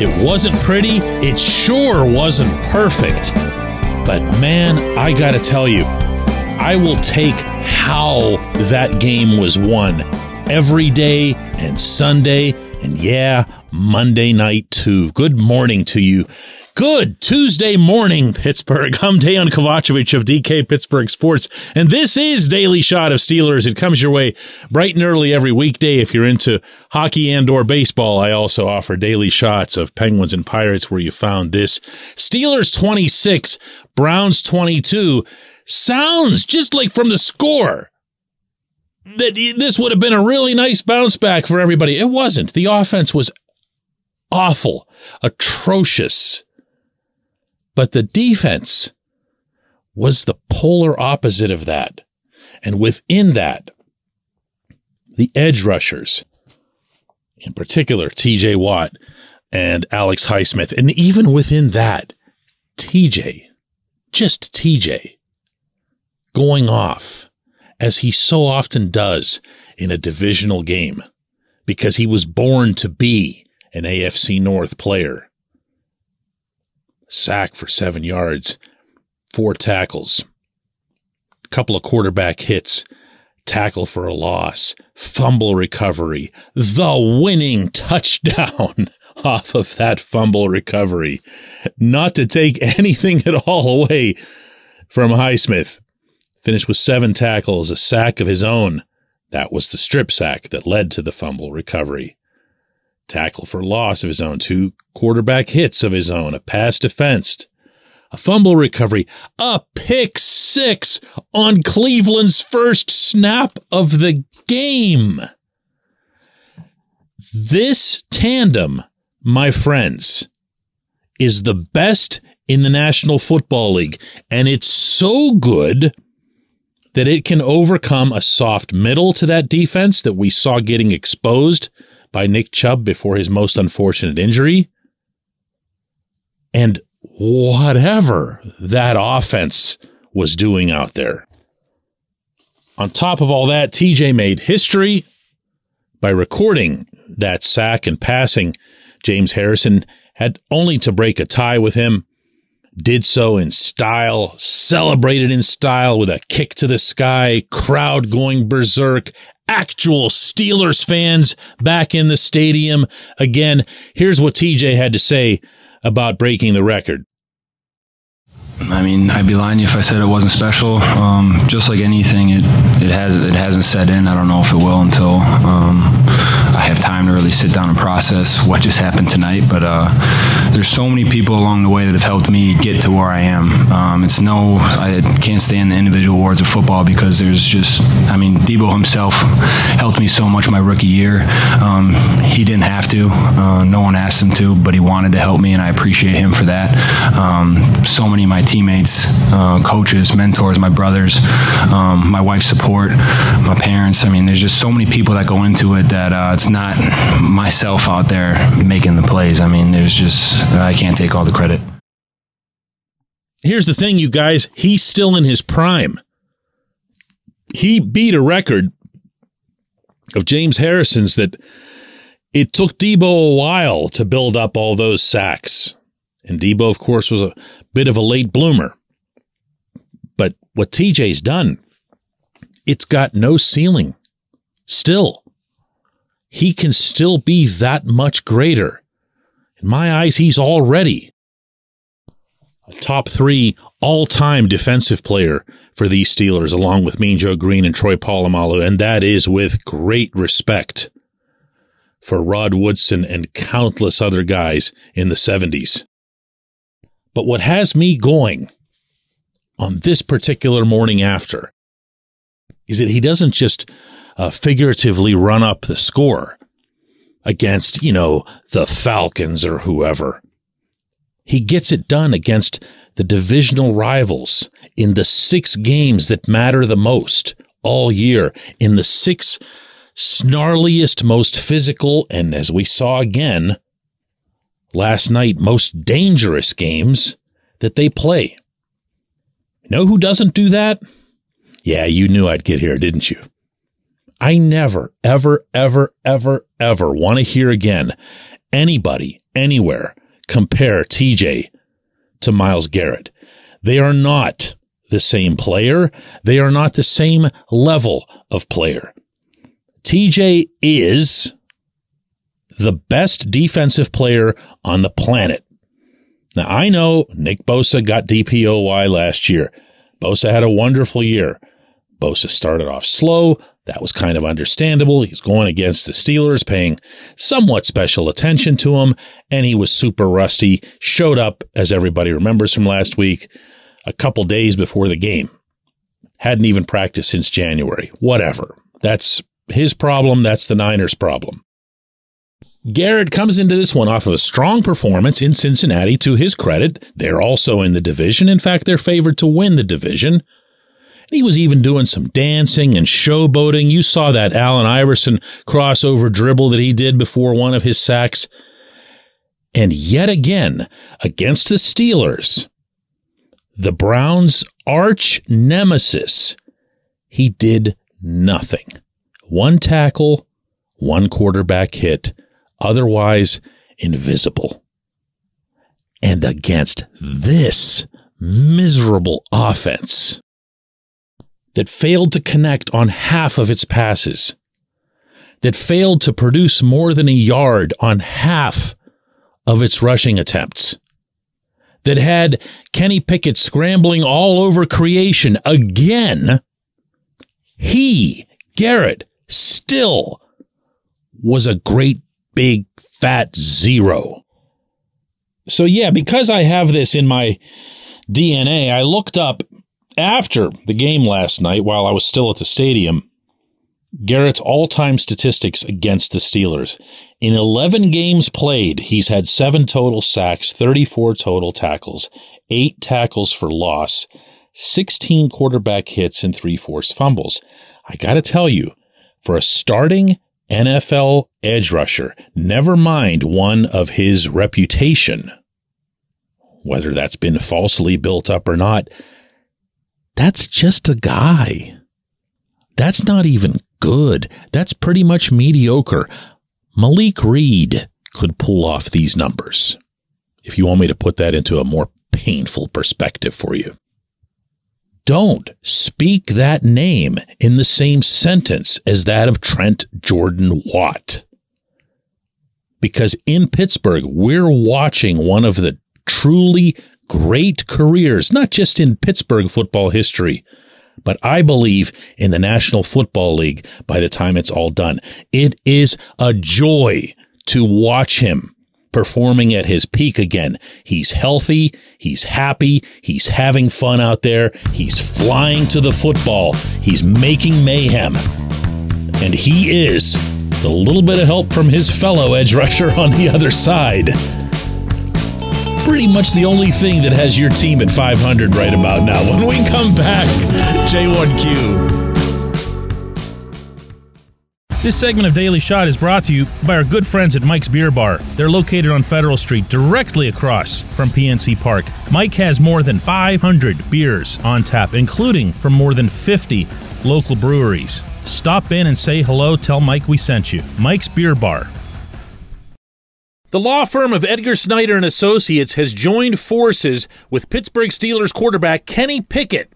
It wasn't pretty. It sure wasn't perfect. But man, I gotta tell you, I will take how that game was won every day and Sunday and yeah, Monday night too. Good morning to you. Good Tuesday morning, Pittsburgh. I'm Dejan Kovacevic of DK Pittsburgh Sports, and this is Daily Shot of Steelers. It comes your way bright and early every weekday. If you're into hockey and or baseball, I also offer daily shots of Penguins and Pirates where you found this. Steelers 26, Browns 22. Sounds just like from the score that this would have been a really nice bounce back for everybody. It wasn't. The offense was awful, atrocious. But the defense was the polar opposite of that. And within that, the edge rushers, in particular, TJ Watt and Alex Highsmith, and even within that, TJ, just TJ, going off as he so often does in a divisional game because he was born to be an AFC North player. Sack for seven yards, four tackles, couple of quarterback hits, tackle for a loss, fumble recovery, the winning touchdown off of that fumble recovery. Not to take anything at all away from Highsmith finished with seven tackles, a sack of his own. That was the strip sack that led to the fumble recovery. Tackle for loss of his own, two quarterback hits of his own, a pass defensed, a fumble recovery, a pick six on Cleveland's first snap of the game. This tandem, my friends, is the best in the National Football League. And it's so good that it can overcome a soft middle to that defense that we saw getting exposed by Nick Chubb before his most unfortunate injury. And whatever that offense was doing out there. On top of all that, TJ made history by recording that sack and passing. James Harrison had only to break a tie with him did so in style, celebrated in style with a kick to the sky, crowd going berserk, actual Steelers fans back in the stadium. Again, here's what TJ had to say about breaking the record. I mean, I'd be lying if I said it wasn't special. Um, just like anything, it it has it hasn't set in. I don't know if it will until um, I have time to really sit down and process what just happened tonight. But uh, there's so many people along the way that have helped me get to where I am. Um, it's no, I can't stand the individual awards of football because there's just, I mean, Deebo himself helped me so much my rookie year. Um, he didn't have to. Uh, no one asked him to, but he wanted to help me, and I appreciate him for that. Um, so many of my teammates, uh, coaches, mentors, my brothers, um, my wife's support, my parents. I mean, there's just so many people that go into it that uh, not myself out there making the plays. I mean, there's just I can't take all the credit. Here's the thing, you guys. He's still in his prime. He beat a record of James Harrison's that it took Deebo a while to build up all those sacks. And Deebo, of course, was a bit of a late bloomer. But what TJ's done, it's got no ceiling. Still, he can still be that much greater. In my eyes, he's already a top three all time defensive player for these Steelers, along with Mean Joe Greene and Troy Polamalu. And that is with great respect for Rod Woodson and countless other guys in the 70s. But what has me going on this particular morning after is that he doesn't just uh, figuratively run up the score against, you know, the Falcons or whoever. He gets it done against the divisional rivals in the six games that matter the most all year, in the six snarliest, most physical, and as we saw again, last night most dangerous games that they play. Know who doesn't do that? Yeah, you knew I'd get here, didn't you? I never, ever, ever, ever, ever want to hear again anybody anywhere compare TJ to Myles Garrett. They are not the same player. They are not the same level of player. TJ is the best defensive player on the planet. Now, I know Nick Bosa got DPOY last year. Bosa had a wonderful year. Bosa started off slow. That was kind of understandable. He's going against the Steelers, paying somewhat special attention to him, and he was super rusty. Showed up, as everybody remembers from last week, a couple days before the game. Hadn't even practiced since January. Whatever. That's his problem. That's the Niners' problem. Garrett comes into this one off of a strong performance in Cincinnati. To his credit, they're also in the division. In fact, they're favored to win the division. He was even doing some dancing and showboating. You saw that Allen Iverson crossover dribble that he did before one of his sacks. And yet again, against the Steelers, the Browns' arch nemesis, he did nothing. One tackle, one quarterback hit, otherwise invisible. And against this miserable offense that failed to connect on half of its passes, that failed to produce more than a yard on half of its rushing attempts, that had Kenny Pickett scrambling all over creation again, he, Garrett, still was a great big fat zero. So, yeah, because I have this in my DNA, I looked up after the game last night while I was still at the stadium. Garrett's all time statistics against the Steelers. In 11 games played, he's had seven total sacks, 34 total tackles, eight tackles for loss, 16 quarterback hits, and three forced fumbles. I got to tell you, for a starting NFL edge rusher, never mind one of his reputation, whether that's been falsely built up or not, that's just a guy. That's not even good. That's pretty much mediocre. Malik Reed could pull off these numbers. If you want me to put that into a more painful perspective for you. Don't speak that name in the same sentence as that of Trent Jordan Watt. Because in Pittsburgh, we're watching one of the truly great careers, not just in Pittsburgh football history, but I believe in the National Football League by the time it's all done. It is a joy to watch him performing at his peak again. He's healthy. He's happy. He's having fun out there. He's flying to the football. He's making mayhem. And he is the little bit of help from his fellow edge rusher on the other side. Pretty much the only thing that has your team at 500 right about now. When we come back, J1Q. This segment of Daily Shot is brought to you by our good friends at Mike's Beer Bar. They're located on Federal Street, directly across from PNC Park. Mike has more than 500 beers on tap, including from more than 50 local breweries. Stop in and say hello. Tell Mike we sent you. Mike's Beer Bar. The law firm of Edgar Snyder and Associates has joined forces with Pittsburgh Steelers quarterback Kenny Pickett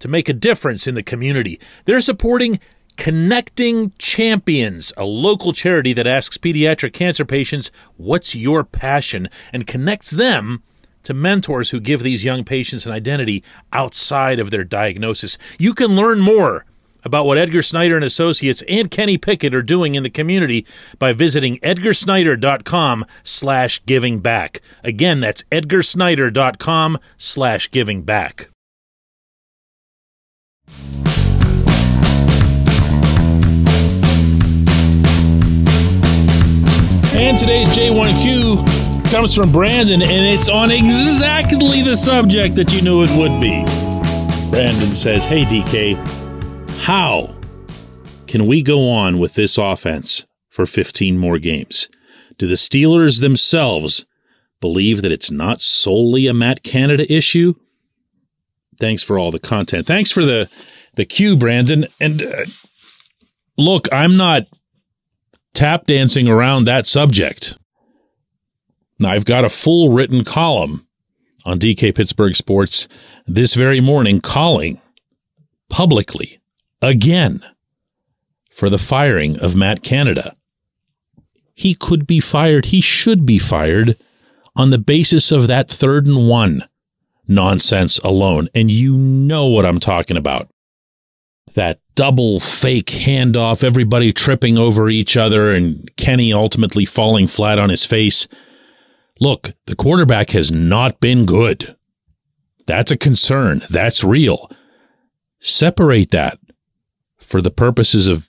to make a difference in the community. They're supporting Connecting Champions, a local charity that asks pediatric cancer patients, What's your passion? and connects them to mentors who give these young patients an identity outside of their diagnosis. You can learn more about what Edgar Snyder and Associates and Kenny Pickett are doing in the community by visiting edgarsnyder.com slash giving back. Again, that's edgarsnyder.com slash giving back. And today's J1Q comes from Brandon, and it's on exactly the subject that you knew it would be. Brandon says, Hey, DK, how can we go on with this offense for 15 more games? Do the Steelers themselves believe that it's not solely a Matt Canada issue? Thanks for all the content. Thanks for the the cue, Brandon. And uh, look, I'm not tap dancing around that subject. Now, I've got a full written column on DK Pittsburgh Sports this very morning calling publicly again for the firing of Matt Canada. He could be fired. He should be fired on the basis of that third and one nonsense alone. And you know what I'm talking about. That double fake handoff, everybody tripping over each other, and Kenny ultimately falling flat on his face. Look, the quarterback has not been good. That's a concern. That's real. Separate that for the purposes of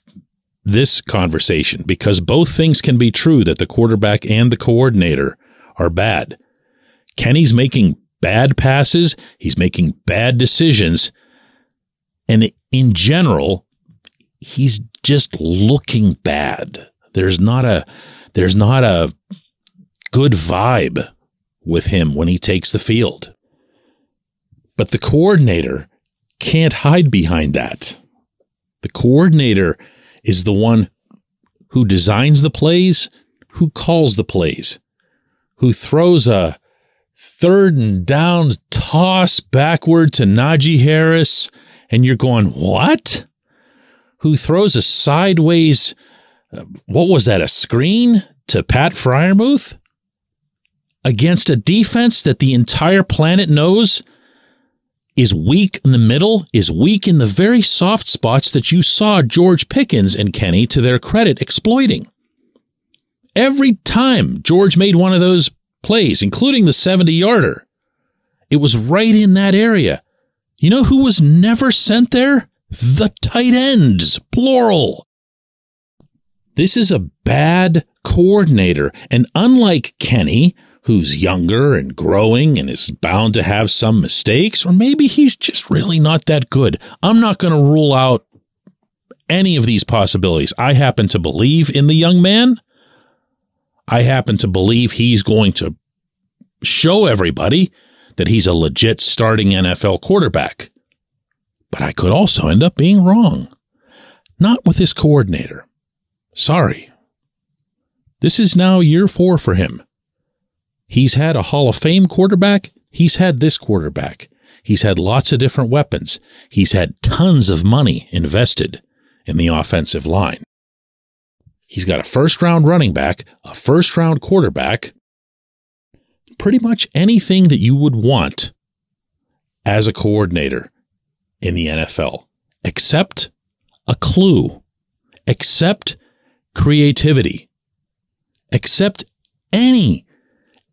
this conversation because both things can be true that the quarterback and the coordinator are bad. Kenny's making bad passes, he's making bad decisions, and in general, he's just looking bad. There's not a there's not a good vibe with him when he takes the field. But the coordinator can't hide behind that. The coordinator is the one who designs the plays, who calls the plays, who throws a third and down toss backward to Najee Harris, and you're going, what? Who throws a sideways, uh, what was that, a screen to Pat Freiermuth? Against a defense that the entire planet knows is weak in the middle, is weak in the very soft spots that you saw George Pickens and Kenny, to their credit, exploiting. Every time George made one of those plays, including the 70 yarder, it was right in that area. You know who was never sent there? The tight ends, plural. This is a bad coordinator. And unlike Kenny, who's younger and growing and is bound to have some mistakes, or maybe he's just really not that good. I'm not going to rule out any of these possibilities. I happen to believe in the young man. I happen to believe he's going to show everybody that he's a legit starting NFL quarterback. But I could also end up being wrong. Not with his coordinator. Sorry. This is now year four for him. He's had a Hall of Fame quarterback. He's had this quarterback. He's had lots of different weapons. He's had tons of money invested in the offensive line. He's got a first round running back, a first round quarterback, pretty much anything that you would want as a coordinator in the NFL, except a clue, except creativity, except any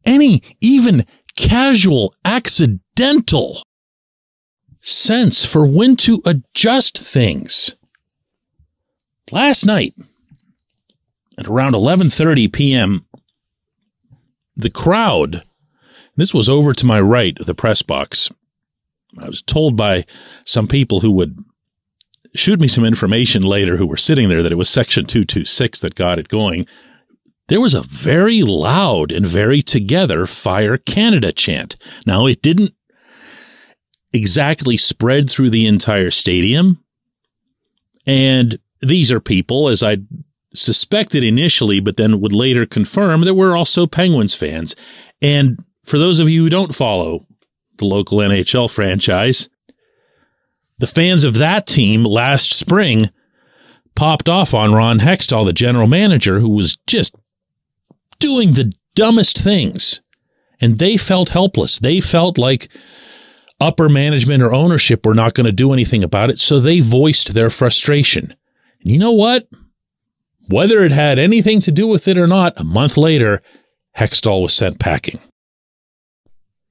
any even casual, accidental sense for when to adjust things. Last night, at around 11:30 p.m., the crowd, this was over to my right of the press box. I was told by some people who would shoot me some information later who were sitting there that it was section 226 that got it going there was a very loud and very together Fire Canada chant. Now, it didn't exactly spread through the entire stadium. And these are people, as I suspected initially, but then would later confirm, that were also Penguins fans. And for those of you who don't follow the local NHL franchise, the fans of that team last spring popped off on Ron Hextall, the general manager, who was just doing the dumbest things. And they felt helpless. They felt like upper management or ownership were not going to do anything about it. So they voiced their frustration. And you know what? Whether it had anything to do with it or not, a month later, Hextall was sent packing.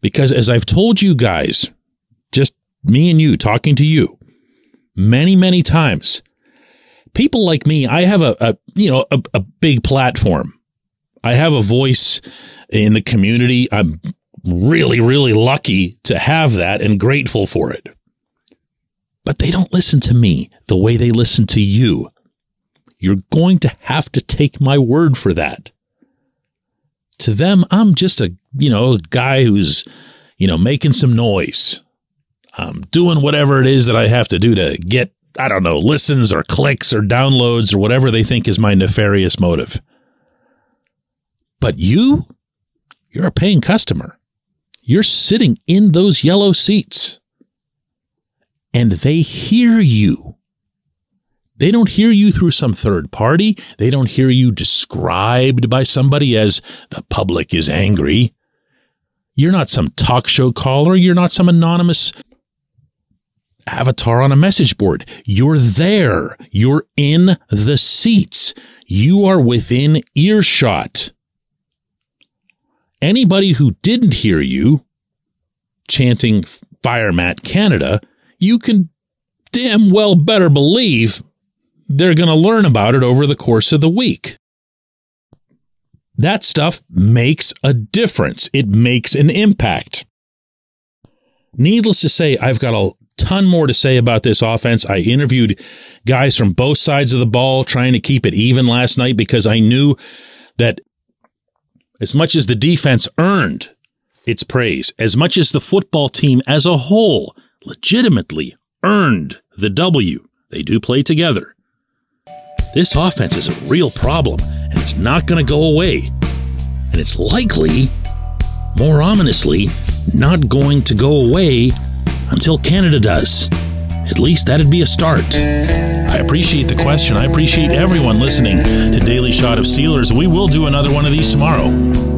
Because as I've told you guys, just me and you talking to you many, many times, people like me, I have a, a you know, a, a big platform. I have a voice in the community. I'm really, really lucky to have that and grateful for it. But they don't listen to me the way they listen to you. You're going to have to take my word for that. To them, I'm just a, you know, a guy who's, you know, making some noise. I'm doing whatever it is that I have to do to get, I don't know, listens or clicks or downloads or whatever they think is my nefarious motive. But you, You're a paying customer. You're sitting in those yellow seats and they hear you. They don't hear you through some third party. They don't hear you described by somebody as the public is angry. You're not some talk show caller. You're not some anonymous avatar on a message board. You're there. You're in the seats. You are within earshot. Anybody who didn't hear you chanting Fire Matt Canada, you can damn well better believe they're going to learn about it over the course of the week. That stuff makes a difference. It makes an impact. Needless to say, I've got a ton more to say about this offense. I interviewed guys from both sides of the ball trying to keep it even last night because I knew that as much as the defense earned its praise, as much as the football team as a whole legitimately earned the W, they do play together. This offense is a real problem, and it's not going to go away. And it's likely, more ominously, not going to go away until Canada does. At least that'd be a start. I appreciate the question. I appreciate everyone listening to Daily Shot of Steelers. We will do another one of these tomorrow.